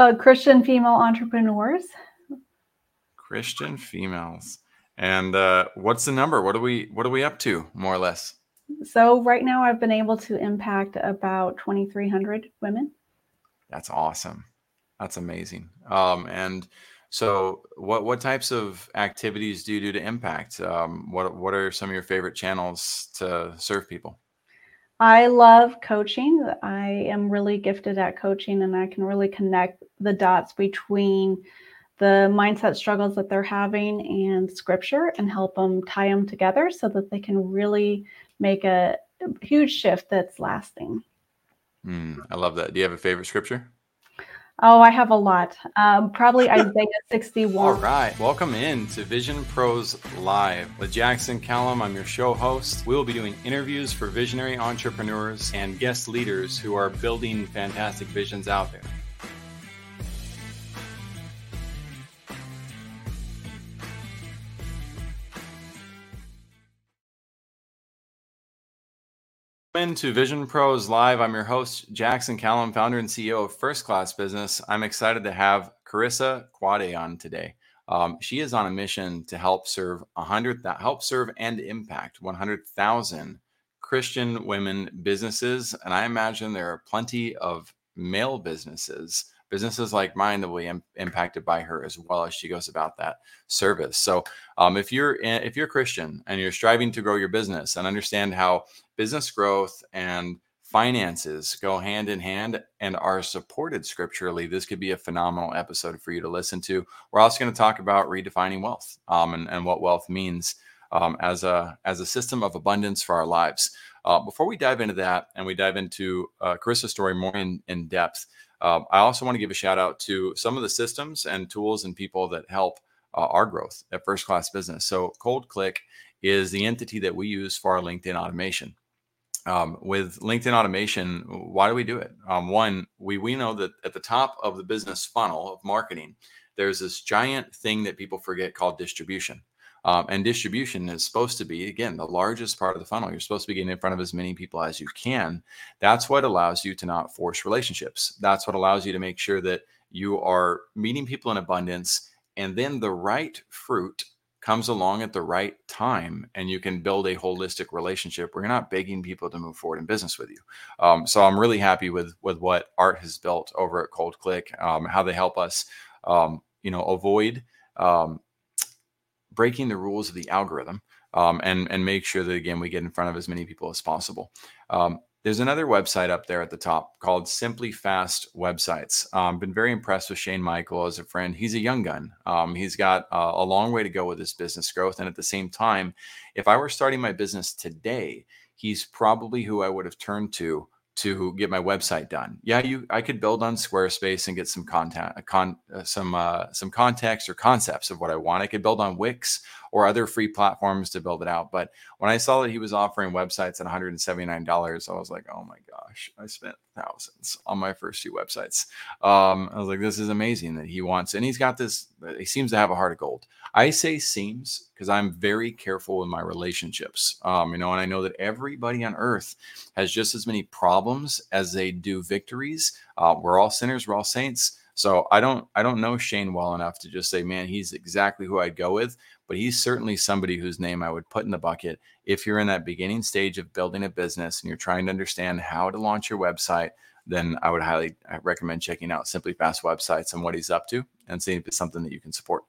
uh, Christian female entrepreneurs. Christian females. And uh, what's the number? What are we what are we up to, more or less? So right now, I've been able to impact about 2,300 women. That's awesome. That's amazing. Um, and so, what what types of activities do you do to impact? Um, what what are some of your favorite channels to serve people? I love coaching. I am really gifted at coaching, and I can really connect the dots between the mindset struggles that they're having and scripture and help them tie them together so that they can really make a huge shift that's lasting. Mm, I love that. Do you have a favorite scripture? Oh, I have a lot. Um, probably Isaiah 61. All right. Welcome in to Vision Pros Live with Jackson Callum. I'm your show host. We will be doing interviews for visionary entrepreneurs and guest leaders who are building fantastic visions out there. To Vision Pros Live. I'm your host, Jackson Callum, founder and CEO of First Class Business. I'm excited to have Charissa Quade on today. Um, she is on a mission to help serve 100, help serve and impact 100,000 Christian women businesses. And I imagine there are plenty of male businesses businesses like mine that will be Im- impacted by her as well as she goes about that service. So, um, if you're in, if you're Christian and you're striving to grow your business and understand how business growth and finances go hand in hand and are supported scripturally, this could be a phenomenal episode for you to listen to. We're also going to talk about redefining wealth um, and, and what wealth means um, as a as a system of abundance for our lives. Uh, before we dive into that and we dive into uh, Charissa's story more in, in depth, um, I also want to give a shout out to some of the systems and tools and people that help uh, our growth at First Class Business. So, Cold Click is the entity that we use for our LinkedIn automation. Um, with LinkedIn automation, why do we do it? Um, one, we we know that at the top of the business funnel of marketing, there's this giant thing that people forget called distribution. Um, and distribution is supposed to be, again, the largest part of the funnel. You're supposed to be getting in front of as many people as you can. That's what allows you to not force relationships. That's what allows you to make sure that you are meeting people in abundance. And then the right fruit comes along at the right time and you can build a holistic relationship where you're not begging people to move forward in business with you. Um, so I'm really happy with with what Art has built over at Cold Click, um, how they help us, um, you know, avoid um, breaking the rules of the algorithm um, and and make sure that again we get in front of as many people as possible. Um, there's another website up there at the top called Simply Fast Websites. Um, been very impressed with Shane Michael as a friend. He's a young gun. Um, he's got a long way to go with his business growth, and at the same time, if I were starting my business today, he's probably who I would have turned to to get my website done. Yeah, you I could build on Squarespace and get some content, con, uh, some uh, some context or concepts of what I want. I could build on Wix or other free platforms to build it out. But when I saw that he was offering websites at $179, I was like, oh my gosh, I spent thousands on my first few websites. Um, I was like, this is amazing that he wants, and he's got this, he seems to have a heart of gold. I say seems because I'm very careful with my relationships. Um, you know, and I know that everybody on earth has just as many problems as they do victories. Uh, we're all sinners, we're all saints. So I don't I don't know Shane well enough to just say, man, he's exactly who I'd go with but he's certainly somebody whose name I would put in the bucket if you're in that beginning stage of building a business and you're trying to understand how to launch your website. Then I would highly recommend checking out Simply Fast websites and what he's up to, and seeing if it's something that you can support.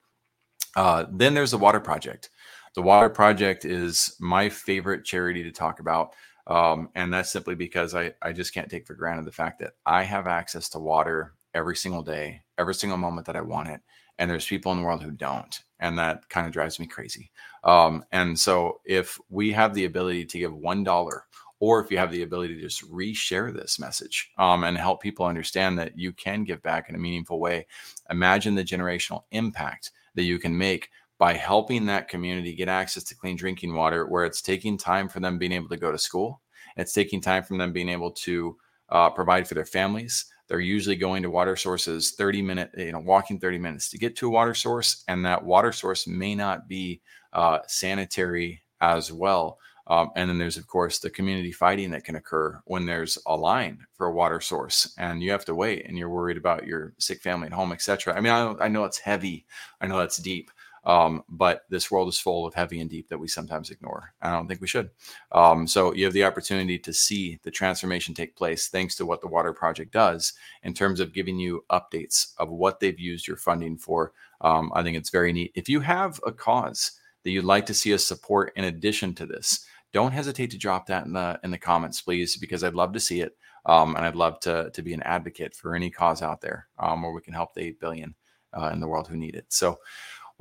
Uh, then there's the Water Project. The Water Project is my favorite charity to talk about. Um, and that's simply because I, I just can't take for granted the fact that I have access to water every single day, every single moment that I want it and there's people in the world who don't and that kind of drives me crazy. Um, and so if we have the ability to give one dollar or if you have the ability to just reshare this message um, and help people understand that you can give back in a meaningful way imagine the generational impact that you can make by helping that community get access to clean drinking water where it's taking time for them being able to go to school it's taking time from them being able to uh, provide for their families they're usually going to water sources 30 minute, you know, walking 30 minutes to get to a water source. And that water source may not be uh, sanitary as well. Um, and then there's, of course, the community fighting that can occur when there's a line for a water source and you have to wait and you're worried about your sick family at home, etc. I mean, I, I know it's heavy, I know that's deep, um, but this world is full of heavy and deep that we sometimes ignore. I don't think we should. Um, so you have the opportunity to see the transformation take place thanks to what the Water Project does in terms of giving you updates of what they've used your funding for. Um, I think it's very neat. If you have a cause that you'd like to see us support in addition to this, don't hesitate to drop that in the in the comments, please, because I'd love to see it. Um, and I'd love to to be an advocate for any cause out there um, where we can help the eight billion uh, in the world who need it. So,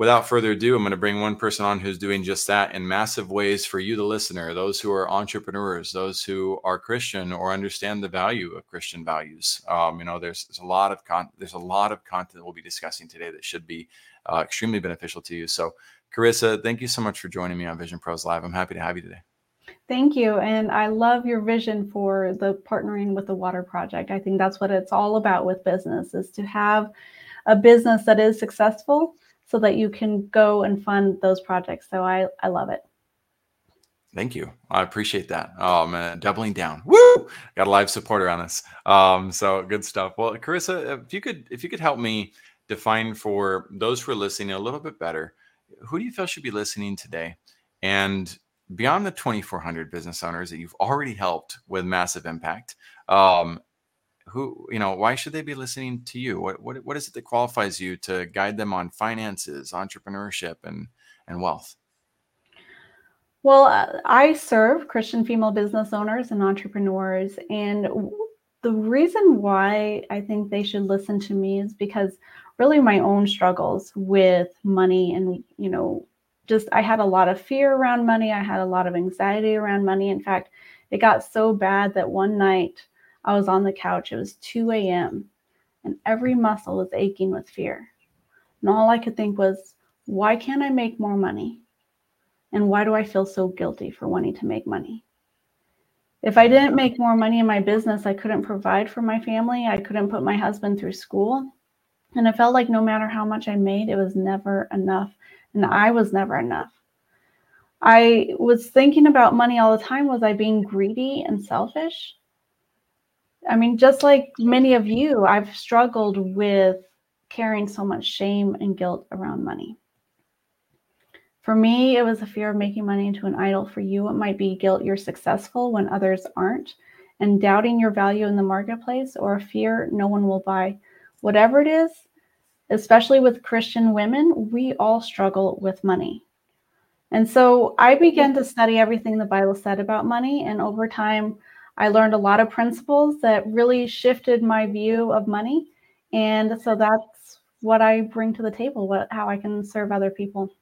without further ado, I'm going to bring one person on who's doing just that in massive ways for you, the listener, those who are entrepreneurs, those who are Christian or understand the value of Christian values. Um, you know, there's, there's a lot of con- there's a lot of content we'll be discussing today that should be uh, extremely beneficial to you. So, Charissa, thank you so much for joining me on Vision Pros Live. I'm happy to have you today. Thank you. And I love your vision for the partnering with the water project. I think that's what it's all about with business is to have a business that is successful so that you can go and fund those projects. So I, I love it. Thank you. I appreciate that. Um, uh, doubling down. Woo! Got a live supporter on this. Um, so good stuff. Well, Charissa, if you could, if you could help me define for those who are listening a little bit better, who do you feel should be listening today? And beyond the 2,400 business owners that you've already helped with massive impact, um, who you know why should they be listening to you? What what what is it that qualifies you to guide them on finances, entrepreneurship, and and wealth? Well, uh, I serve Christian female business owners and entrepreneurs, and the reason why I think they should listen to me is because really my own struggles with money and you know just I had a lot of fear around money. I had a lot of anxiety around money. In fact, it got so bad that one night I was on the couch. It was 2 a.m. and every muscle was aching with fear. And all I could think was, why can't I make more money? And why do I feel so guilty for wanting to make money? If I didn't make more money in my business, I couldn't provide for my family. I couldn't put my husband through school. And it felt like no matter how much I made, it was never enough and I was never enough. I was thinking about money all the time. Was I being greedy and selfish? I mean, just like many of you, I've struggled with carrying so much shame and guilt around money. For me, it was a fear of making money into an idol. For you, it might be guilt you're successful when others aren't, and doubting your value in the marketplace, or a fear no one will buy. Whatever it is, especially with Christian women, we all struggle with money. And so I began to study everything the Bible said about money. And over time, I learned a lot of principles that really shifted my view of money. And so that's what I bring to the table, what, how I can serve other people.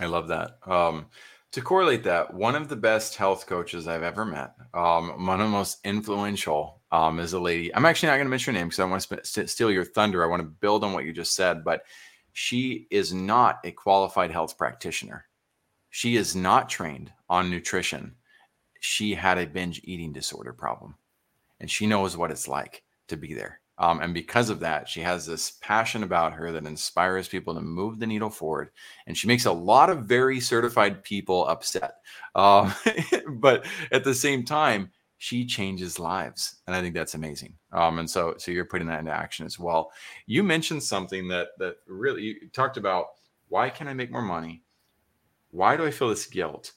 I love that. Um, to correlate that, one of the best health coaches I've ever met, um, one of the most influential, um, is a lady. I'm actually not going to mention her name because I want to steal your thunder. I want to build on what you just said, but she is not a qualified health practitioner. She is not trained on nutrition. She had a binge eating disorder problem, and she knows what it's like to be there. Um, and because of that, she has this passion about her that inspires people to move the needle forward. And she makes a lot of very certified people upset. Um, but at the same time, she changes lives. And I think that's amazing. Um, and so, so you're putting that into action as well. You mentioned something that, that really you talked about why can I make more money? Why do I feel this guilt?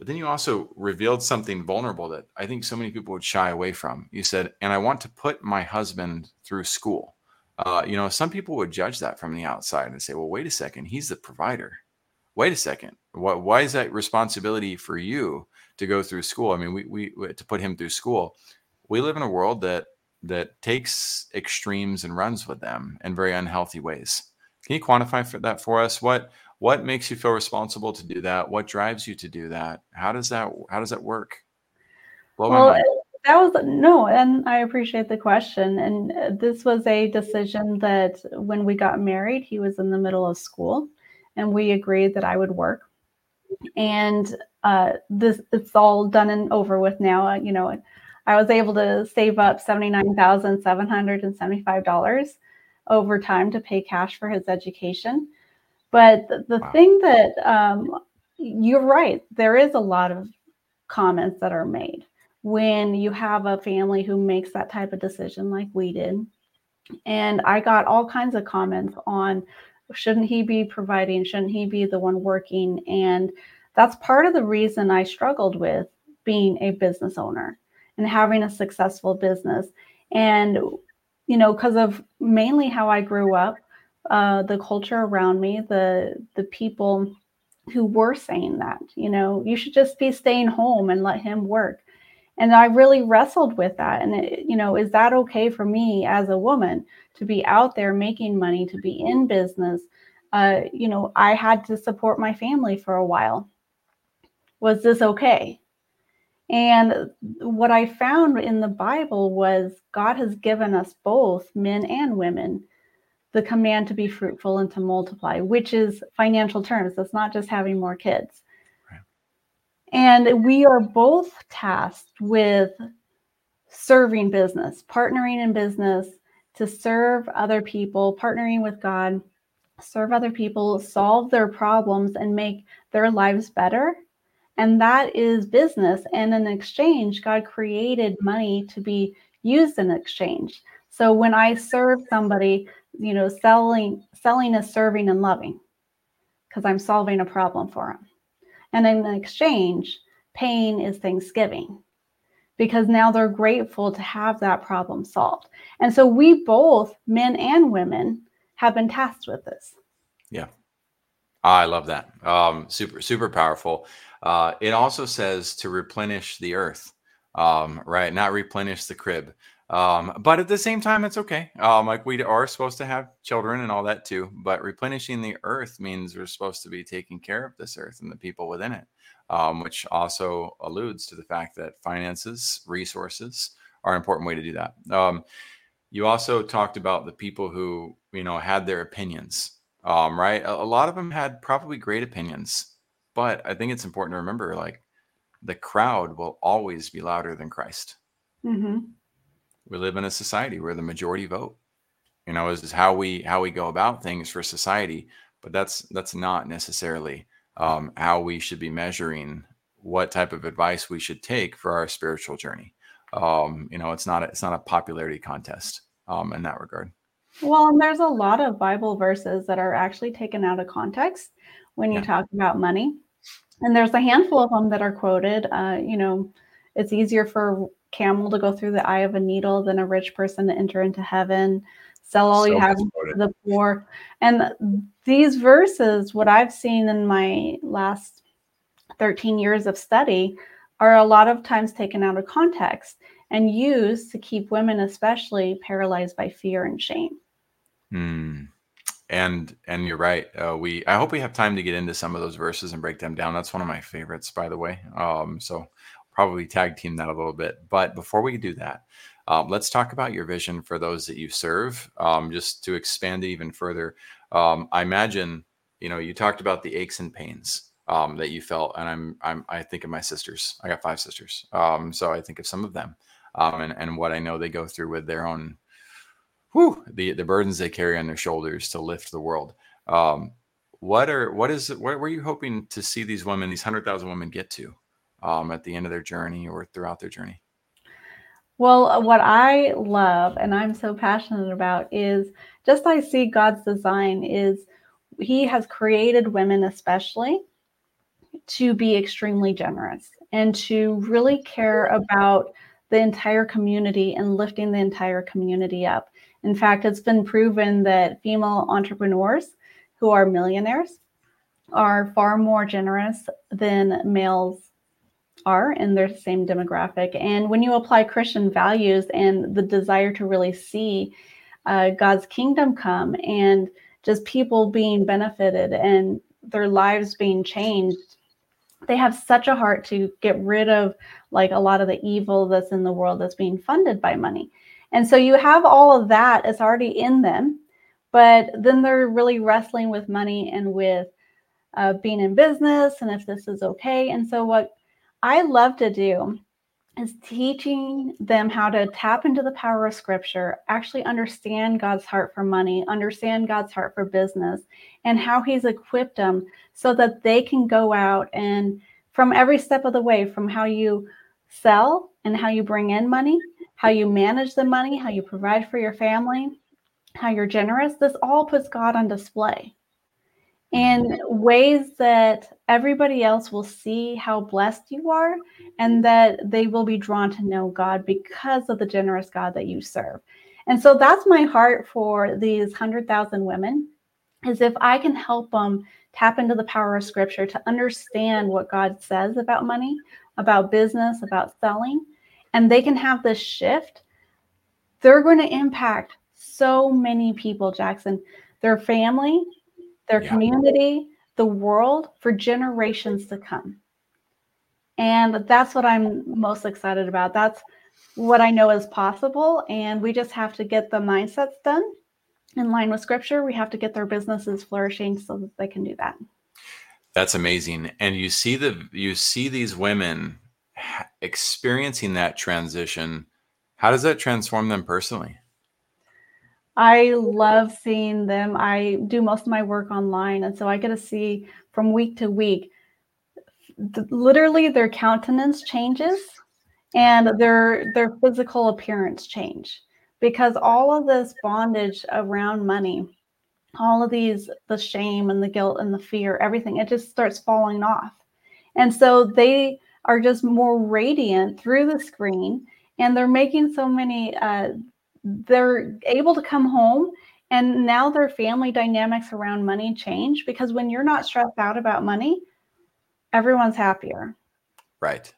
But then you also revealed something vulnerable that I think so many people would shy away from. You said, and I want to put my husband through school. Uh, you know, some people would judge that from the outside and say, well, wait a second, he's the provider. Wait a second. Why, why is that responsibility for you to go through school? I mean, we, we, we to put him through school. We live in a world that that takes extremes and runs with them in very unhealthy ways. Can you quantify for that for us? What what makes you feel responsible to do that? What drives you to do that? How does that how does that work? Blow well that was no and i appreciate the question and uh, this was a decision that when we got married he was in the middle of school and we agreed that i would work. And uh, this it's all done and over with now uh, you know i was able to save up $79775 over time to pay cash for his education but the, the wow. thing that um, you're right, there is a lot of comments that are made when you have a family who makes that type of decision like we did. And I got all kinds of comments on shouldn't he be providing? Shouldn't he be the one working? And that's part of the reason I struggled with being a business owner and having a successful business. And, you know, because of mainly how I grew up, uh, the culture around me, the the people who were saying that, you know, you should just be staying home and let him work. And I really wrestled with that. And, it, you know, is that okay for me as a woman to be out there making money, to be in business? Uh, you know, I had to support my family for a while. Was this okay? And what I found in the Bible was God has given us both men and women the command to be fruitful and to multiply, which is financial terms. That's not just having more kids. Right. And we are both tasked with serving business, partnering in business to serve other people, partnering with God, serve other people, solve their problems, and make their lives better. And that is business. And in exchange, God created money to be used in exchange. So when I serve somebody, you know, selling selling is serving and loving because I'm solving a problem for them. And in exchange, paying is thanksgiving because now they're grateful to have that problem solved. And so we both, men and women, have been tasked with this. Yeah. I love that. Um, super, super powerful. Uh, it also says to replenish the earth, um, right? Not replenish the crib. Um, but at the same time, it's okay. Um, like we are supposed to have children and all that too. But replenishing the earth means we're supposed to be taking care of this earth and the people within it, um, which also alludes to the fact that finances, resources are an important way to do that. Um, you also talked about the people who you know had their opinions, um, right? A, a lot of them had probably great opinions, but I think it's important to remember like the crowd will always be louder than Christ. Mm-hmm we live in a society where the majority vote you know is, is how we how we go about things for society but that's that's not necessarily um, how we should be measuring what type of advice we should take for our spiritual journey. Um, you know it's not a, it's not a popularity contest um, in that regard. Well and there's a lot of bible verses that are actually taken out of context when you yeah. talk about money. And there's a handful of them that are quoted uh, you know it's easier for camel to go through the eye of a needle than a rich person to enter into heaven. Sell all so you have to the poor. And these verses, what I've seen in my last 13 years of study, are a lot of times taken out of context and used to keep women, especially, paralyzed by fear and shame. Hmm. And and you're right. Uh, we I hope we have time to get into some of those verses and break them down. That's one of my favorites, by the way. Um, so probably tag team that a little bit. But before we do that, um, let's talk about your vision for those that you serve. Um, just to expand it even further, um, I imagine you know you talked about the aches and pains um, that you felt, and I'm I'm I think of my sisters. I got five sisters, um, so I think of some of them um, and and what I know they go through with their own, whew, the the burdens they carry on their shoulders to lift the world what are what is what were you hoping to see these women these 100000 women get to um, at the end of their journey or throughout their journey? Well, uh, what I love and I'm so passionate about is just I see God's design is He has created women, especially, to be extremely generous and to really care about the entire community and lifting the entire community up. In fact, it's been proven that female entrepreneurs who are millionaires are far more generous than males are in their same demographic. And when you apply Christian values and the desire to really see uh, God's kingdom come and just people being benefited and their lives being changed, they have such a heart to get rid of like a lot of the evil that's in the world that's being funded by money. And so you have all of that, it's already in them, but then they're really wrestling with money and with uh, being in business and if this is okay. And so, what I love to do is teaching them how to tap into the power of scripture, actually understand God's heart for money, understand God's heart for business, and how He's equipped them so that they can go out and from every step of the way, from how you sell and how you bring in money, how you manage the money, how you provide for your family, how you're generous. This all puts God on display in ways that everybody else will see how blessed you are and that they will be drawn to know God because of the generous God that you serve. And so that's my heart for these 100,000 women is if I can help them tap into the power of scripture to understand what God says about money, about business, about selling, and they can have this shift, they're going to impact so many people, Jackson, their family, their yeah. community, the world for generations to come. And that's what I'm most excited about. That's what I know is possible. And we just have to get the mindsets done in line with scripture. We have to get their businesses flourishing so that they can do that. That's amazing. And you see the you see these women experiencing that transition. How does that transform them personally? I love seeing them. I do most of my work online, and so I get to see from week to week, literally their countenance changes and their their physical appearance change because all of this bondage around money all of these the shame and the guilt and the fear everything it just starts falling off and so they are just more radiant through the screen and they're making so many uh, they're able to come home and now their family dynamics around money change because when you're not stressed out about money everyone's happier. Right.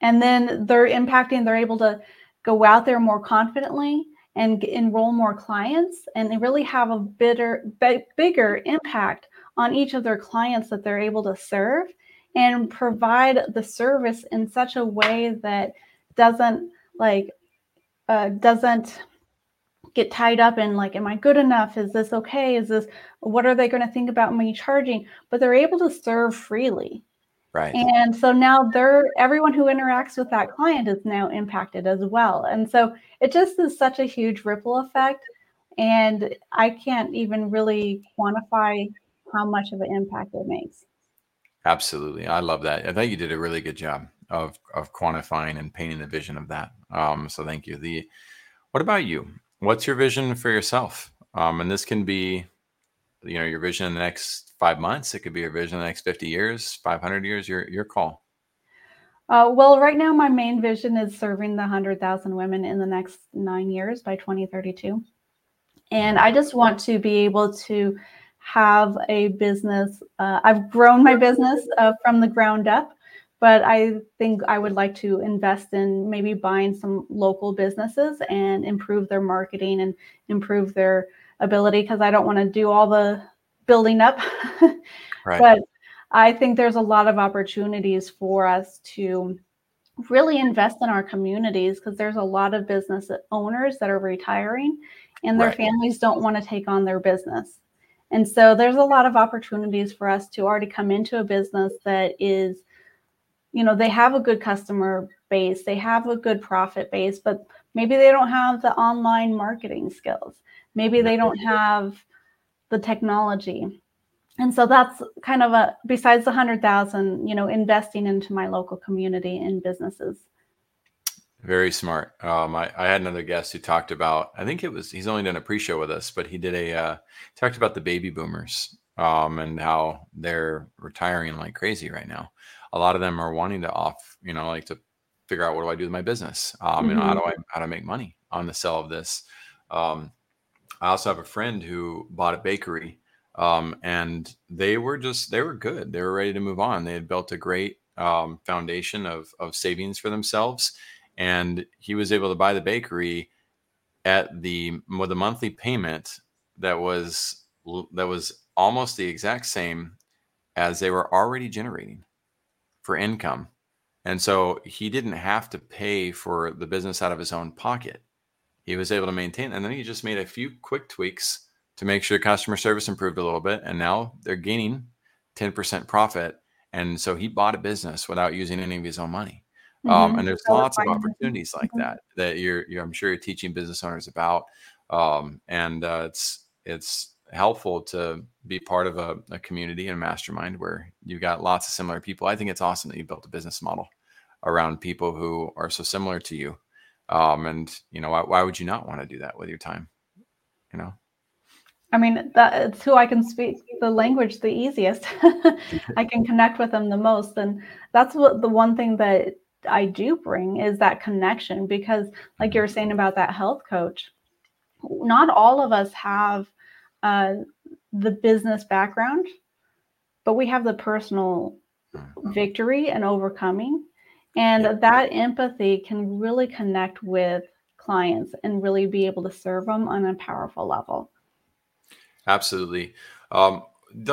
And then they're impacting they're able to go out there more confidently and enroll more clients and really have a bitter, b- bigger impact on each of their clients that they're able to serve and provide the service in such a way that doesn't like uh, doesn't get tied up in like am i good enough is this okay is this what are they going to think about me charging but they're able to serve freely Right. And so now they're everyone who interacts with that client is now impacted as well. And so it just is such a huge ripple effect. And I can't even really quantify how much of an impact it makes. Absolutely. I love that. I think you did a really good job of of quantifying and painting the vision of that. Um, so thank you. The what about you? What's your vision for yourself? Um, and this can be, you know, your vision in the next five months. It could be your vision in the next 50 years, 500 years, your, your call. Uh, well, right now, my main vision is serving the 100,000 women in the next nine years by 2032. And I just want to be able to have a business. Uh, I've grown my business uh, from the ground up, but I think I would like to invest in maybe buying some local businesses and improve their marketing and improve their ability because I don't want to do all the building up. right. But I think there's a lot of opportunities for us to really invest in our communities because there's a lot of business owners that are retiring and their right. families don't want to take on their business. And so there's a lot of opportunities for us to already come into a business that is, you know, they have a good customer base, they have a good profit base, but maybe they don't have the online marketing skills. Maybe they don't have the technology. And so that's kind of a besides the hundred thousand, you know, investing into my local community and businesses. Very smart. Um, I, I, had another guest who talked about. I think it was he's only done a pre-show with us, but he did a uh, talked about the baby boomers um, and how they're retiring like crazy right now. A lot of them are wanting to off, you know, like to figure out what do I do with my business. Um, mm-hmm. You know, how mm-hmm. do I how to make money on the sale of this. Um, I also have a friend who bought a bakery, um, and they were just they were good. They were ready to move on. They had built a great um, foundation of of savings for themselves, and he was able to buy the bakery at the with a monthly payment that was that was almost the exact same as they were already generating for income. And so he didn't have to pay for the business out of his own pocket he was able to maintain. And then he just made a few quick tweaks to make sure customer service improved a little bit. And now they're gaining 10% profit. And so he bought a business without using any of his own money. Um, mm-hmm. Um, and there's lots of opportunities like mm-hmm. that that you're, you're, I'm sure you're teaching business owners about. Um, and uh, it's, it's, helpful to be part of a, a community and mastermind where you've got lots of similar people. I think it's awesome that you built a business model around people who are so similar to you. Um, and you know, why, why would you not want to do that with your time? You know? I mean, that's who I can speak the language the easiest. I can connect with them the most. And that's what the one thing that I do bring is that connection because, like you were saying about that health coach, not all of us have uh, the business background, but we have the personal mm-hmm. victory and overcoming. And yeah. that empathy can really connect with clients and really be able to serve them on a powerful level. Absolutely. Um,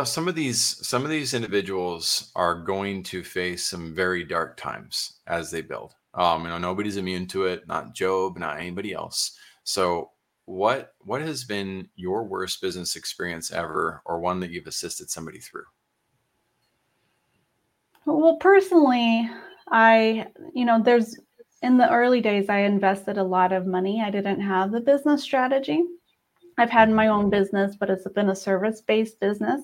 some of these some of these individuals are going to face some very dark times as they build. Um, you know, nobody's immune to it. Not Job, not anybody else. So, what what has been your worst business experience ever, or one that you've assisted somebody through? Well, personally, I you know, there's in the early days, I invested a lot of money. I didn't have the business strategy. I've had my own business, but it's been a service based business.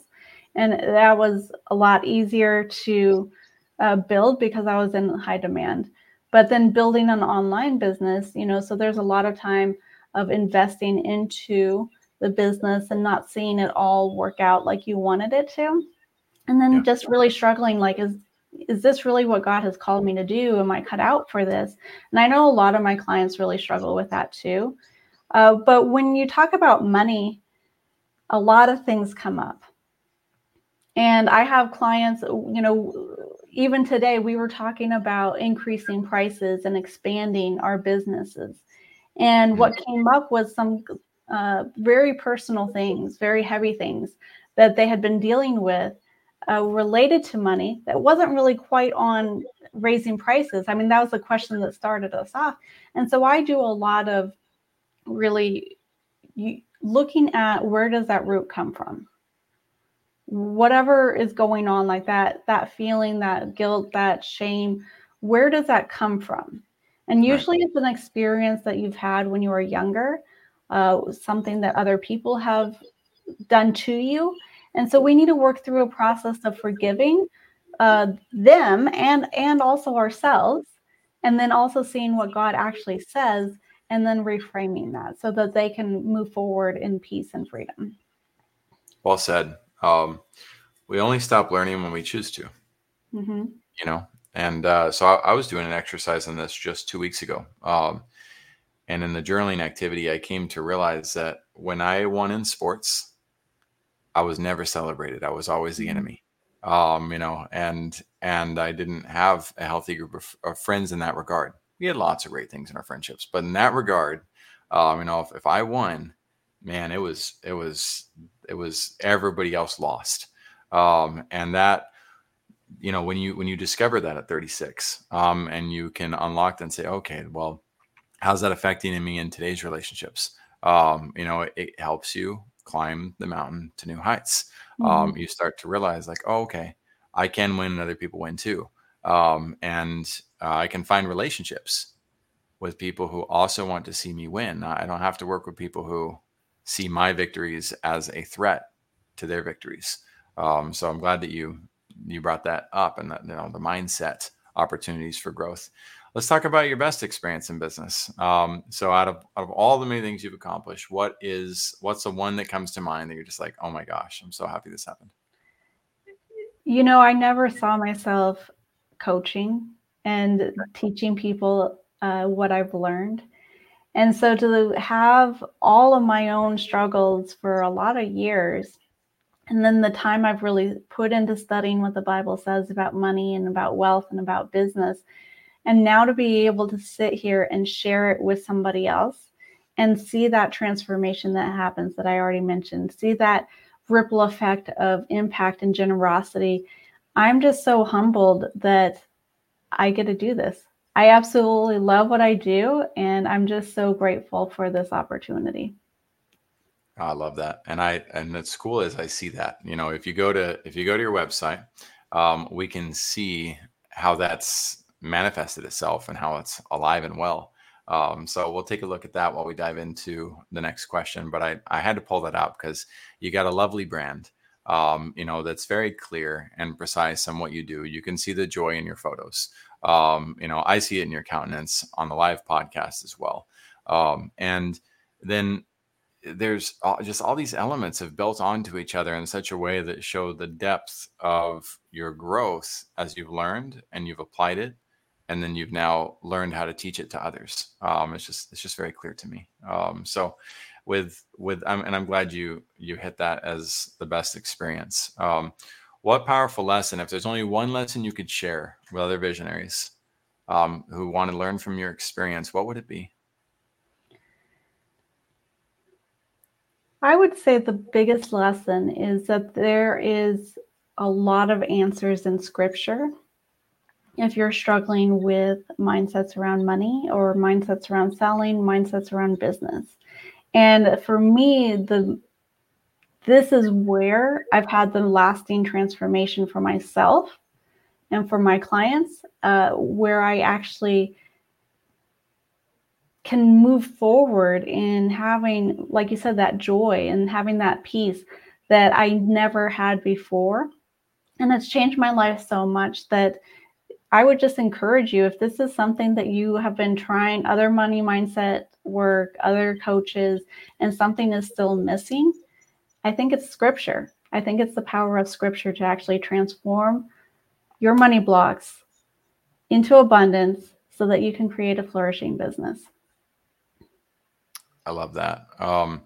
And that was a lot easier to uh, build because I was in high demand. But then building an online business, you know, so there's a lot of time of investing into the business and not seeing it all work out like you wanted it to. And then yeah. just really struggling like, is is this really what God has called me to do? Am I cut out for this? And I know a lot of my clients really struggle with that too. Uh, but when you talk about money, a lot of things come up. And I have clients, you know, even today we were talking about increasing prices and expanding our businesses. And what mm-hmm. came up was some uh, very personal things, very heavy things that they had been dealing with uh, related to money that wasn't really quite on raising prices. I mean, that was the question that started us off. And so I do a lot of really looking at where does that root come from whatever is going on like that that feeling that guilt that shame where does that come from and usually right. it's an experience that you've had when you were younger uh, something that other people have done to you and so we need to work through a process of forgiving uh, them and and also ourselves and then also seeing what god actually says and then reframing that so that they can move forward in peace and freedom. Well said. Um, we only stop learning when we choose to. Mm-hmm. You know, and uh, so I, I, was doing an exercise on this just two weeks ago. Um, and in the journaling activity, I came to realize that when I won in sports, I was never celebrated. I was always the mm-hmm. enemy. Um, you know, and and I didn't have a healthy group of, of friends in that regard we had lots of great things in our friendships, but in that regard, um, you know, if, if I won, man, it was it was it was everybody else lost, um, and that you know when you when you discover that at 36, um, and you can unlock and say, okay, well, how's that affecting me in today's relationships? Um, you know, it, it, helps you climb the mountain to new heights. Um, mm-hmm. you start to realize like, oh, okay, I can win, and other people win too um, and uh, I can find relationships with people who also want to see me win. I don't have to work with people who see my victories as a threat to their victories. Um, so I'm glad that you you brought that up and that you know the mindset opportunities for growth. Let's talk about your best experience in business. Um, so out of out of all the many things you've accomplished, what is what's the one that comes to mind that you're just like, oh my gosh, I'm so happy this happened. You know, I never saw myself coaching and teaching people uh, what I've learned. And so to have all of my own struggles for a lot of years, and then the time I've really put into studying what the Bible says about money and about wealth and about business, and now to be able to sit here and share it with somebody else and see that transformation that happens that I already mentioned, see that ripple effect of impact and generosity I'm just so humbled that I get to do this. I absolutely love what I do, and I'm just so grateful for this opportunity. I love that, and I and it's cool as I see that. You know, if you go to if you go to your website, um, we can see how that's manifested itself and how it's alive and well. Um, so we'll take a look at that while we dive into the next question. But I, I had to pull that out because you got a lovely brand, um, you know, that's very clear and precise on what you do. You can see the joy in your photos. Um, you know, I see it in your countenance on the live podcast as well. Um, and then there's just all these elements have built onto each other in such a way that show the depth of your growth as you've learned and you've applied it and then you've now learned how to teach it to others. Um, it's just it's just very clear to me. Um, so with with um, and i'm glad you you hit that as the best experience. Um, what powerful lesson if there's only one lesson you could share with other visionaries um, who want to learn from your experience what would it be I would say the biggest lesson is that there is a lot of answers in scripture. If you're struggling with mindsets around money or mindsets around selling, mindsets around business. And for me, the this is where I've had the lasting transformation for myself and for my clients, uh, where I actually can move forward in having, like you said, that joy and having that peace that I never had before. And it's changed my life so much that I would just encourage you if this is something that you have been trying, other money mindset work, other coaches, and something is still missing, I think it's scripture. I think it's the power of scripture to actually transform your money blocks into abundance so that you can create a flourishing business. I love that. Um,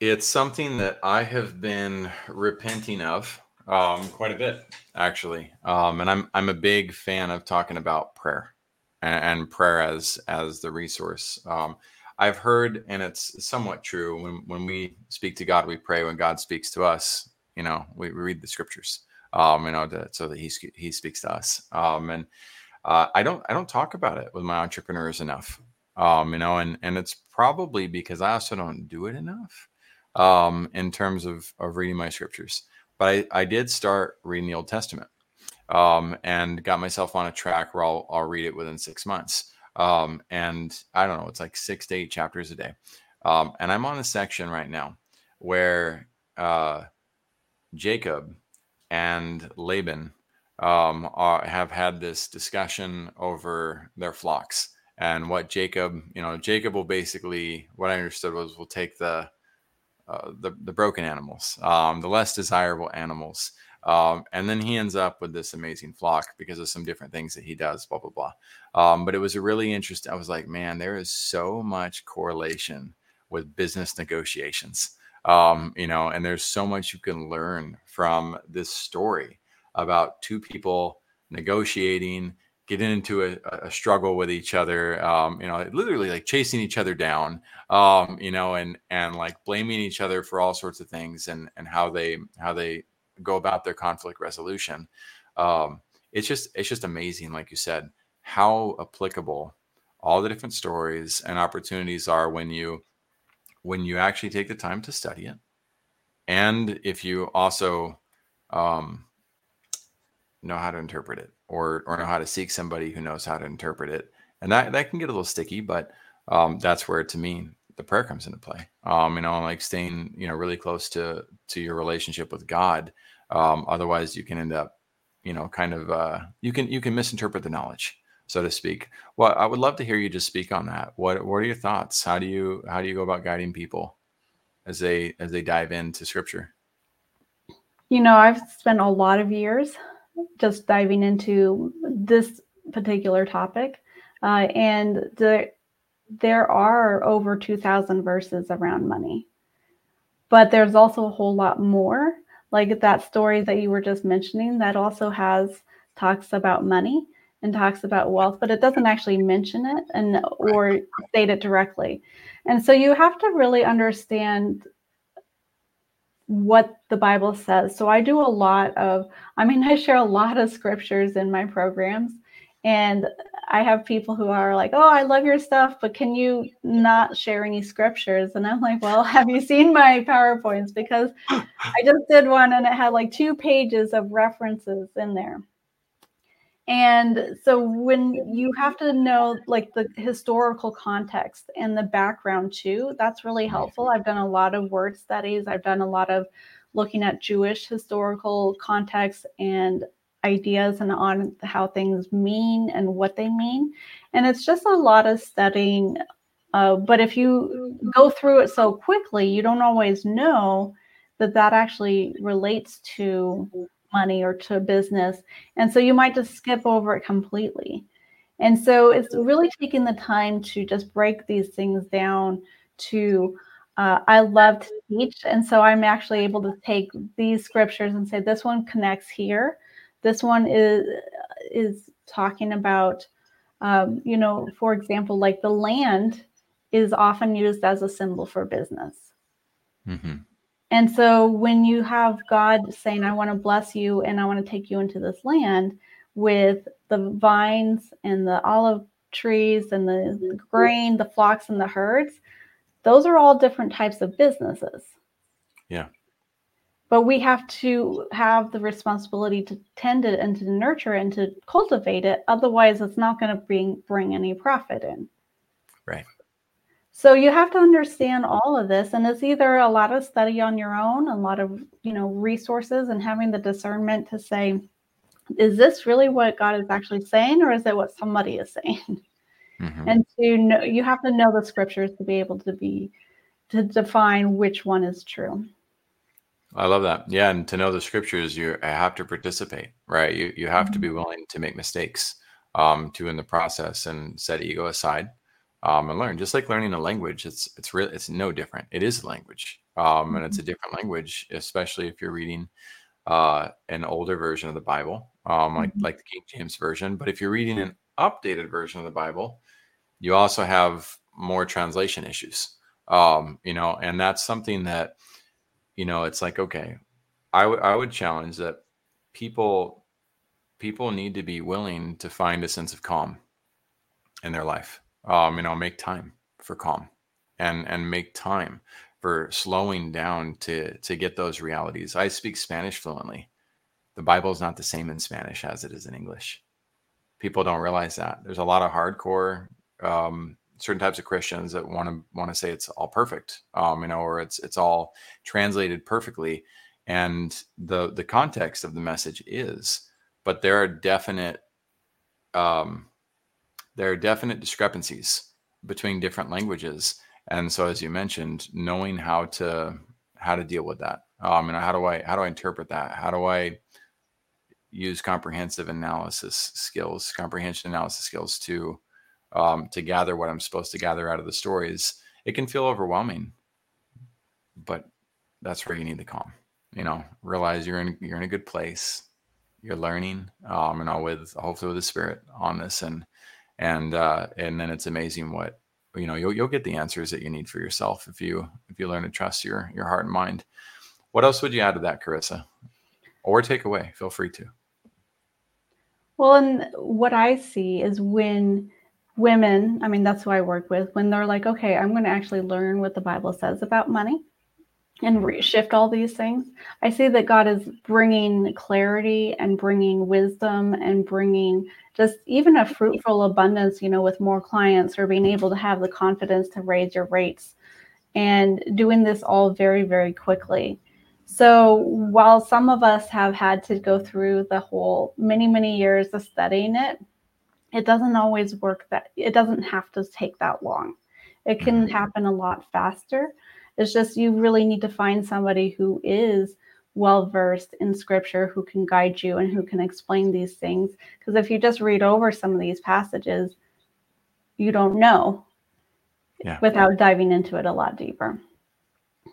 it's something that I have been repenting of um, quite a bit, actually. Um, and I'm I'm a big fan of talking about prayer and, and prayer as as the resource. Um, I've heard, and it's somewhat true. When when we speak to God, we pray. When God speaks to us, you know, we, we read the scriptures. Um, you know, to, so that He He speaks to us. Um, and uh, I don't I don't talk about it with my entrepreneurs enough um, you know, and and it's probably because I also don't do it enough um, in terms of of reading my scriptures. But I, I did start reading the Old Testament um, and got myself on a track where I'll I'll read it within six months. Um, and I don't know, it's like six to eight chapters a day. Um, and I'm on a section right now where uh, Jacob and Laban um, are, have had this discussion over their flocks and what Jacob, you know, Jacob will basically, what I understood was, will take the uh, the, the broken animals, um, the less desirable animals, um, and then he ends up with this amazing flock because of some different things that he does, blah blah blah. Um, but it was a really interesting. I was like, man, there is so much correlation with business negotiations, um, you know, and there's so much you can learn from this story about two people negotiating getting into a, a struggle with each other um, you know literally like chasing each other down um, you know and and like blaming each other for all sorts of things and and how they how they go about their conflict resolution. Um, it's just it's just amazing like you said how applicable all the different stories and opportunities are when you when you actually take the time to study it. And if you also um, know how to interpret it or or know how to seek somebody who knows how to interpret it. And that that can get a little sticky but um, that's where to me the prayer comes into play. Um, you know like staying you know really close to to your relationship with god. Um, otherwise you can end up you know kind of uh, you can you can misinterpret the knowledge so to speak. Well i would love to hear you just speak on that. What what are your thoughts? How do you how do you go about guiding people as they as they dive into scripture? You know i've spent a lot of years just diving into this particular topic. Uh, and the, there are over 2,000 verses around money. But there's also a whole lot more, like that story that you were just mentioning, that also has talks about money and talks about wealth, but it doesn't actually mention it and or state it directly. And so you have to really understand what the Bible says. So I do a lot of, I mean, I share a lot of scriptures in my programs. And I have people who are like, oh, I love your stuff, but can you not share any scriptures? And I'm like, well, have you seen my PowerPoints? Because I just did one and it had like two pages of references in there. And so when you have to know like the historical context and the background too, that's really helpful. I've done a lot of word studies. I've done a lot of looking at Jewish historical context and ideas and on how things mean and what they mean. And it's just a lot of studying. Uh, but if you go through it so quickly, you don't always know that that actually relates to money or to business. And so you might just skip over it completely. And so it's really taking the time to just break these things down to uh, I love to teach. And so I'm actually able to take these scriptures and say, this one connects here. This one is is talking about, um, you know, for example, like the land is often used as a symbol for business. Mm-hmm. And so when you have God saying, I want to bless you and I want to take you into this land with the vines and the olive trees and the mm-hmm. grain, the flocks and the herds, those are all different types of businesses. Yeah. But we have to have the responsibility to tend it and to nurture and to cultivate it. Otherwise, it's not going to bring bring any profit in. Right. So you have to understand all of this, and it's either a lot of study on your own, a lot of you know resources, and having the discernment to say, is this really what God is actually saying, or is it what somebody is saying? Mm-hmm. And to know, you have to know the scriptures to be able to be to define which one is true. I love that. Yeah, and to know the scriptures, you have to participate, right? You you have mm-hmm. to be willing to make mistakes, um, to in the process and set ego aside um, and learn. Just like learning a language, it's it's real. It's no different. It is a language, um, and it's a mm-hmm. different language, especially if you're reading uh, an older version of the Bible, um, like mm-hmm. like the King James version. But if you're reading an updated version of the Bible, you also have more translation issues. Um, you know, and that's something that you know. It's like okay, I would I would challenge that people people need to be willing to find a sense of calm in their life um, you know, make time for calm and and make time for slowing down to to get those realities. I speak Spanish fluently. The Bible is not the same in Spanish as it is in English. People don't realize that. There's a lot of hardcore um, certain types of Christians that want to want to say it's all perfect, um, you know, or it's it's all translated perfectly, and the the context of the message is, but there are definite um, there are definite discrepancies between different languages. And so as you mentioned knowing how to how to deal with that. Um and how do i how do i interpret that? How do i use comprehensive analysis skills comprehension analysis skills to um to gather what i'm supposed to gather out of the stories? It can feel overwhelming but that's where you need the calm you know? Realize you're in you're in a good place. You're learning um and all with hopefully with the spirit on this. And and uh, and then it's amazing what you know you'll you'll get the answers that you need for yourself if you if you learn to trust your your heart and mind. What else would you add to that, Charissa, or take away? Feel free to. Well, and what I see is when women, I mean, that's who I work with, when they're like, okay, I'm going to actually learn what the Bible says about money and re- shift all these things. I see that God is bringing clarity and bringing wisdom and bringing just even a fruitful abundance, you know, with more clients or being able to have the confidence to raise your rates and doing this all very, very quickly. So while some of us have had to go through the whole many, many years of studying it, it doesn't always work that it doesn't have to take that long. It can mm-hmm. happen a lot faster it's just you really need to find somebody who is well versed in scripture who can guide you and who can explain these things. Because if you just read over some of these passages, you don't know yeah. without diving into it a lot deeper.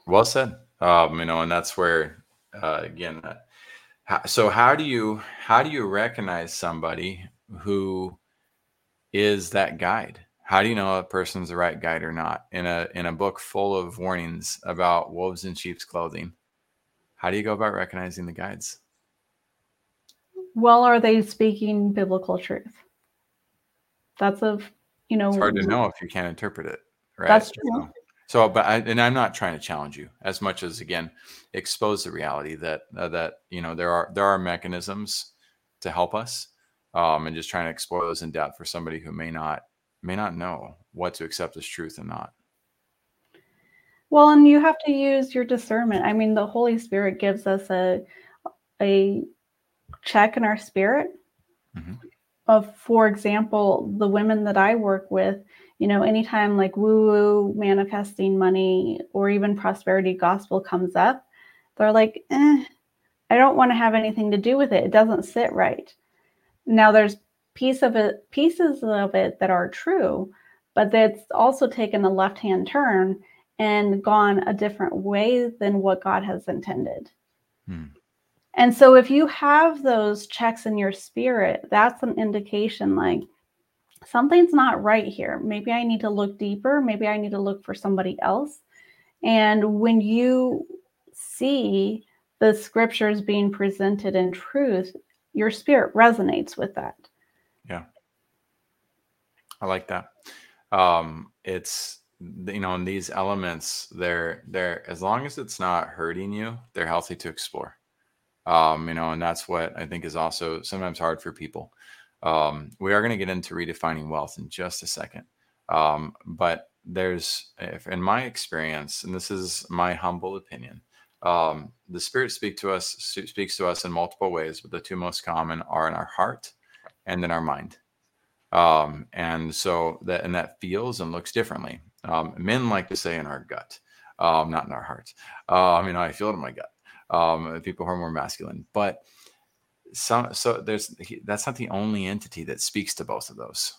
Well said. Um, you know, and that's where uh, again. Uh, so how do you how do you recognize somebody who is that guide? How do you know a person's the right guide or not? In a in a book full of warnings about wolves in sheep's clothing how do you go about recognizing the guides? Well are they speaking biblical truth? That's a you know it's hard to know if you can't interpret it right? That's true. So, so but I, and i'm not trying to challenge you as much as again expose the reality that uh, that you know there are there are mechanisms to help us um, and just trying to explore those in depth for somebody who may not may not know what to accept as truth and not. Well, and you have to use your discernment. I mean, the Holy Spirit gives us a a check in our spirit. Mm-hmm. Of, for example, the women that I work with, you know, anytime like woo woo manifesting money or even prosperity gospel comes up, they're like, eh, I don't want to have anything to do with it. It doesn't sit right. Now there's piece of it, pieces of it that are true, but that's also taken a left hand turn and gone a different way than what God has intended. Hmm. And so if you have those checks in your spirit, that's an indication like something's not right here. Maybe I need to look deeper. Maybe I need to look for somebody else. And when you see the scriptures being presented in truth, your spirit resonates with that. Yeah. I like that. Um, it's you know, in these elements, they're they're as long as it's not hurting you, they're healthy to explore. Um, you know, and that's what I think is also sometimes hard for people. Um, we are going to get into redefining wealth in just a second. Um, but there's, if, in my experience, and this is my humble opinion, um, the Spirit speak to us speaks to us in multiple ways, but the two most common are in our heart and in our mind. Um, and so that and that feels and looks differently. Um, men like to say in our gut, um, not in our hearts. Uh, I mean, I feel it in my gut um, people who are more masculine. But some, so there's that's not the only entity that speaks to both of those,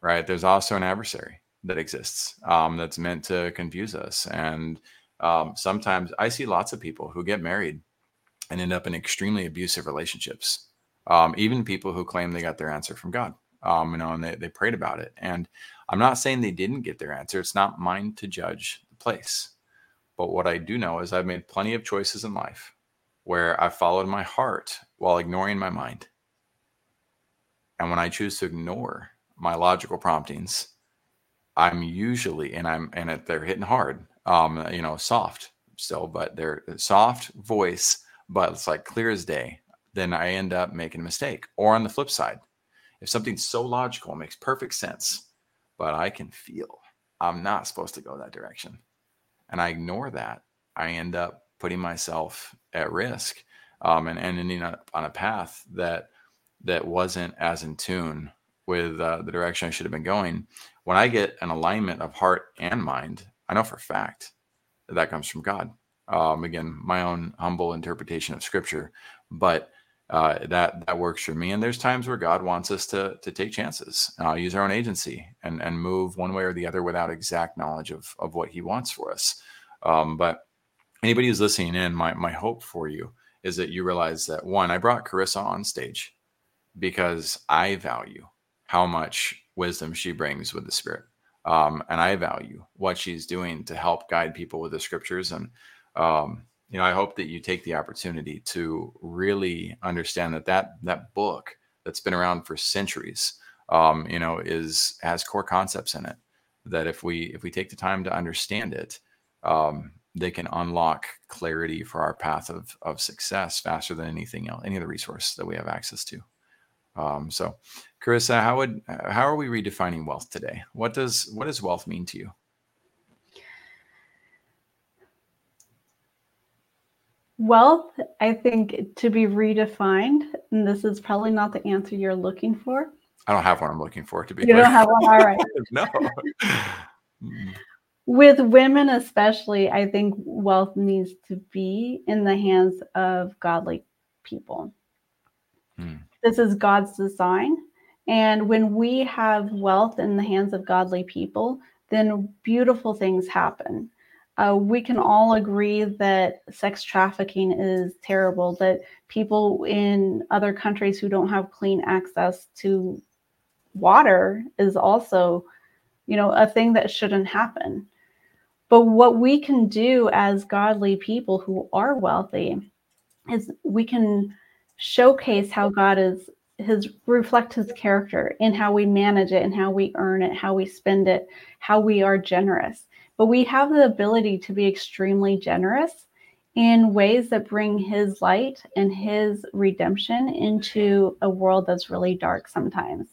right? There's also an adversary that exists um, that's meant to confuse us, and um, sometimes I see lots of people who get married and end up in extremely abusive relationships. Um, even people who claim they got their answer from God, um, you know, and they, they prayed about it. And I'm not saying they didn't get their answer. It's not mine to judge the place. But what I do know is I've made plenty of choices in life where I followed my heart while ignoring my mind. And when I choose to ignore my logical promptings, I'm usually, and I'm, and it, they're hitting hard, um, you know, soft still, but they're soft voice, but it's like clear as day. Then I end up making a mistake. Or on the flip side, if something's so logical, makes perfect sense, but I can feel I'm not supposed to go that direction and I ignore that, I end up putting myself at risk um, and, and ending up on a path that that wasn't as in tune with uh, the direction I should have been going. When I get an alignment of heart and mind, I know for a fact that that comes from God. Um, again, my own humble interpretation of Scripture, but uh, that that works for me. And there's times where God wants us to to take chances, uh, use our own agency, and and move one way or the other without exact knowledge of of what He wants for us. Um, but anybody who's listening in, my my hope for you is that you realize that one, I brought Charissa on stage because I value how much wisdom she brings with the Spirit. Um, and I value what she's doing to help guide people with the scriptures. And um, you know, I hope that you take the opportunity to really understand that that that book that's been around for centuries, um, you know, is has core concepts in it. That if we if we take the time to understand it, um, they can unlock clarity for our path of of success faster than anything else, any other resource that we have access to. Um, so, Charissa, how would how are we redefining wealth today? What does what does wealth mean to you? Wealth, I think, to be redefined, and this is probably not the answer you're looking for. I don't have one I'm looking for, to be You clear. don't have one, all right. no. With women, especially, I think wealth needs to be in the hands of godly people. Hmm. This is God's design. And when we have wealth in the hands of godly people, then beautiful things happen uh, we can all agree that sex trafficking is terrible, that people in other countries who don't have clean access to water is also, you know, a thing that shouldn't happen. But what we can do as godly people who are wealthy is we can showcase how God is his reflect his character in how we manage it and how we earn it, how we spend it, how we are generous but we have the ability to be extremely generous in ways that bring his light and his redemption into a world that's really dark sometimes.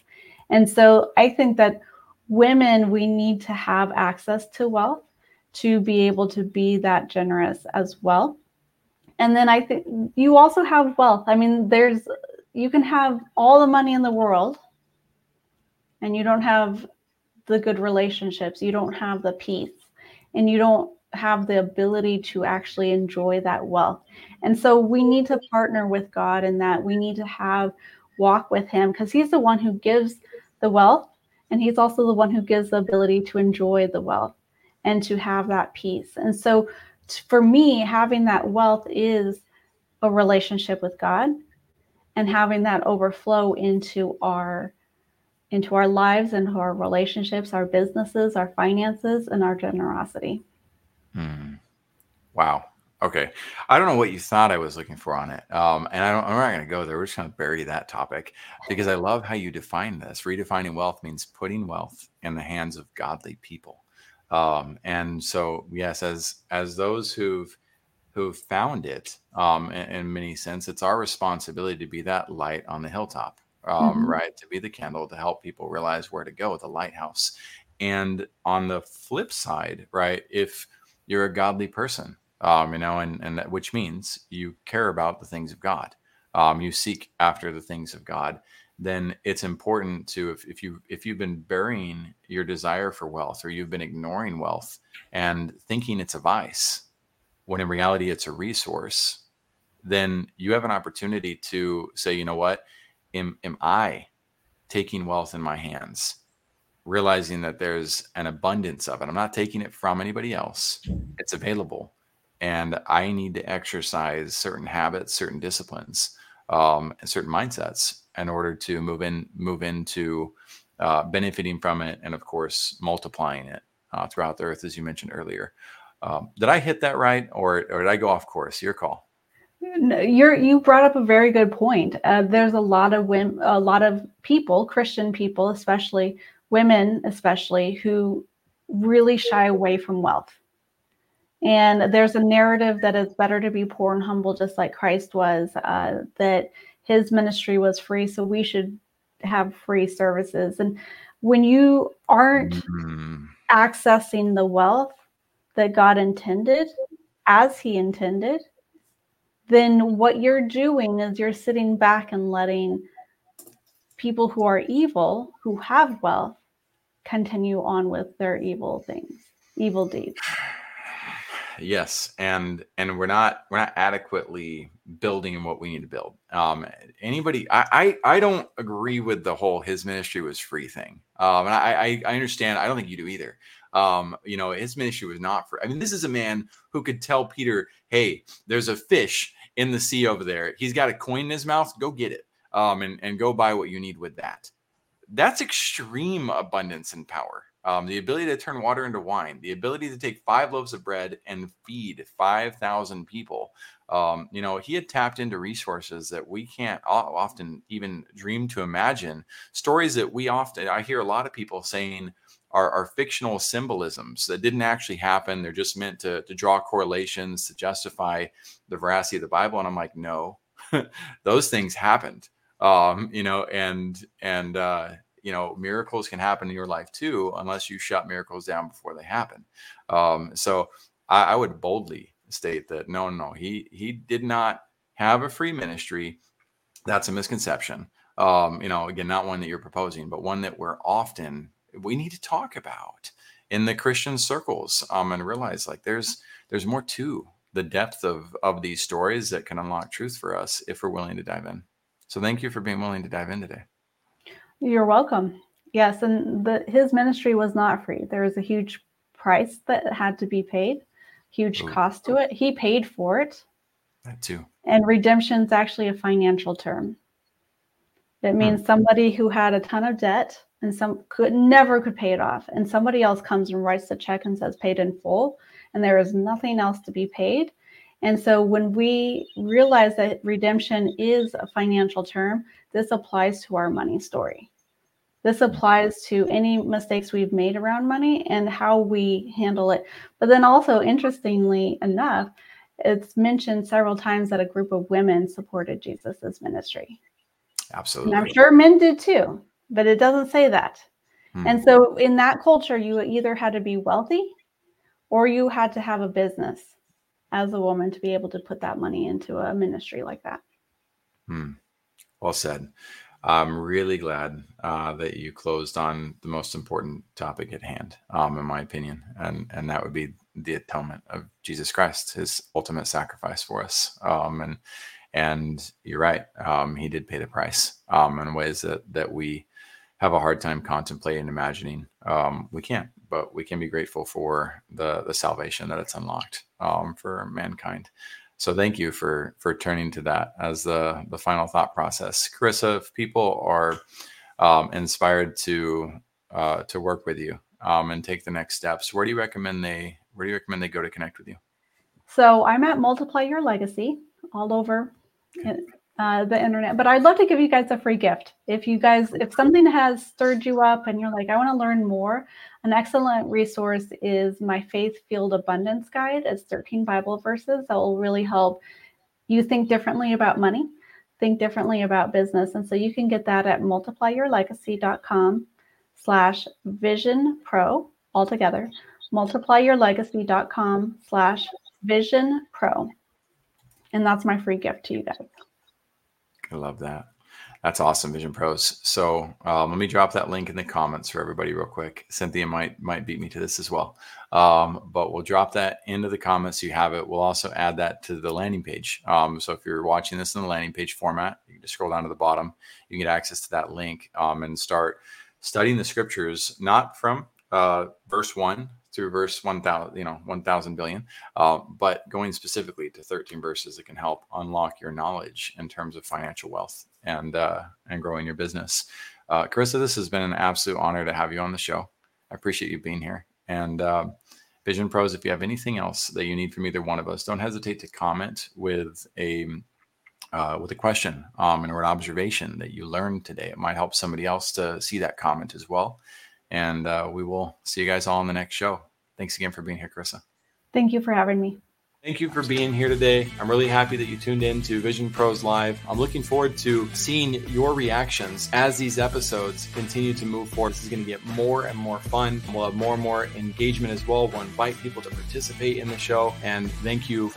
And so I think that women, we need to have access to wealth to be able to be that generous as well. And then I think you also have wealth. I mean, there's, you can have all the money in the world and you don't have the good relationships, you don't have the peace, and you don't have the ability to actually enjoy that wealth. And so we need to partner with God in that we need to have walk with him because he's the one who gives the wealth and he's also the one who gives the ability to enjoy the wealth and to have that peace. And so for me, having that wealth is a relationship with God and having that overflow into our into our lives and our relationships, our businesses, our finances, and our generosity. Hmm. Wow. Okay. I don't know what you thought I was looking for on it. Um, and I don't, I'm not going to go there. We're just going to bury that topic because I love how you define this. Redefining wealth means putting wealth in the hands of godly people. Um, and so, yes, as, as those who've, who've found it, um, in, in many sense, it's our responsibility to be that light on the hilltop um, mm-hmm. right? To be the candle to help people realize where to go, the lighthouse. And on the flip side, right, if you're a godly person, um, you know, and and that, which means you care about the things of God, um, you seek after the things of God, then it's important to if, if you if you've been burying your desire for wealth or you've been ignoring wealth and thinking it's a vice, when in reality it's a resource, then you have an opportunity to say, you know what am, am I taking wealth in my hands, realizing that there's an abundance of it? I'm not taking it from anybody else, it's available. And I need to exercise certain habits, certain disciplines, um, and certain mindsets in order to move in, move into uh, benefiting from it, and of course multiplying it uh, throughout the earth, as you mentioned earlier. Um, did I hit that right, or, or did I go off course? Your call. You're you brought up a very good point. Uh, there's a lot of women, a lot of people, Christian people, especially women, especially who really shy away from wealth. And there's a narrative that it's better to be poor and humble, just like Christ was. Uh, that his ministry was free, so we should have free services. And when you aren't mm-hmm. accessing the wealth that God intended, as He intended, then what you're doing is you're sitting back and letting people who are evil, who have wealth, continue on with their evil things, evil deeds. Yes, and and we're not we're not adequately building what we need to build. Um, anybody, I, I I don't agree with the whole his ministry was free thing. Um, and I I understand. I don't think you do either. Um, you know, his ministry was not free. I mean, this is a man who could tell Peter, "Hey, there's a fish in the sea over there. He's got a coin in his mouth. Go get it um, and, and go buy what you need with that. That's extreme abundance and power. Um, the ability to turn water into wine, the ability to take five loaves of bread and feed 5,000 people. Um, you know, he had tapped into resources that we can't often even dream to imagine. Stories that we often, I hear a lot of people saying, are, are fictional symbolisms that didn't actually happen. They're just meant to, to draw correlations to justify the veracity of the Bible. And I'm like, no, those things happened. Um, you know, and and uh, you know, miracles can happen in your life too, unless you shut miracles down before they happen. Um, so I, I would boldly state that no, no, he he did not have a free ministry. That's a misconception. Um, you know, again, not one that you're proposing, but one that we're often we need to talk about in the Christian circles um, and realize like there's there's more to the depth of of these stories that can unlock truth for us if we're willing to dive in. So thank you for being willing to dive in today. You're welcome. Yes, and the, his ministry was not free. There was a huge price that had to be paid, huge Ooh. cost to it. He paid for it. That too. And redemption is actually a financial term. It means hmm. somebody who had a ton of debt and some could never could pay it off. And somebody else comes and writes the check and says paid in full and there is nothing else to be paid. And so when we realize that redemption is a financial term this applies to our money story. This mm-hmm. applies to any mistakes we've made around money and how we handle it. But then also interestingly enough it's mentioned several times that a group of women supported Jesus's ministry. Absolutely. And I'm sure men did too, but it doesn't say that. Hmm. And so in that culture, you either had to be wealthy or you had to have a business as a woman to be able to put that money into a ministry like that. Hmm. Well said. I'm really glad uh, that you closed on the most important topic at hand, um, in my opinion, and and that would be the atonement of Jesus Christ, His ultimate sacrifice for us. Um, and and you're right, um, He did pay the price um, in ways that that we have a hard time contemplating, imagining. Um, we can't, but we can be grateful for the the salvation that it's unlocked um, for mankind. So thank you for for turning to that as the the final thought process, Charissa. If people are um, inspired to uh, to work with you um, and take the next steps, where do you recommend they where do you recommend they go to connect with you? So I'm at Multiply Your Legacy all over uh, the internet, but I'd love to give you guys a free gift. If you guys, if something has stirred you up and you're like, I want to learn more, an excellent resource is my Faith Field Abundance Guide. It's 13 Bible verses that will really help you think differently about money, think differently about business. And so you can get that at multiplyyourlegacy.com slash vision pro altogether, multiplyyourlegacy.com slash vision pro. And that's my free gift to you guys. I love that. That's awesome, Vision Pros. So um, let me drop that link in the comments for everybody real quick. Cynthia might might beat me to this as well, um, but we'll drop that into the comments. So you have it. We'll also add that to the landing page. Um, so if you're watching this in the landing page format, you can just scroll down to the bottom. You can get access to that link um, and start studying the scriptures, not from uh, verse one through verse 1000 you know 1000 billion. Uh, but going specifically to 13 verses that can help unlock your knowledge in terms of financial wealth and uh, and growing your business. Uh, Charissa this has been an absolute honor to have you on the show. I appreciate you being here. And uh, vision pros if you have anything else that you need from either one of us don't hesitate to comment with a uh, with a question um, or an observation that you learned today. It might help somebody else to see that comment as well and uh, we will see you guys all in the next show. Thanks again for being here, Charissa. Thank you for having me. Thank you for being here today. I'm really happy that you tuned in to Vision Pros Live. I'm looking forward to seeing your reactions as these episodes continue to move forward. This is going to get more and more fun. We'll have more and more engagement as well. We'll invite people to participate in the show. And thank you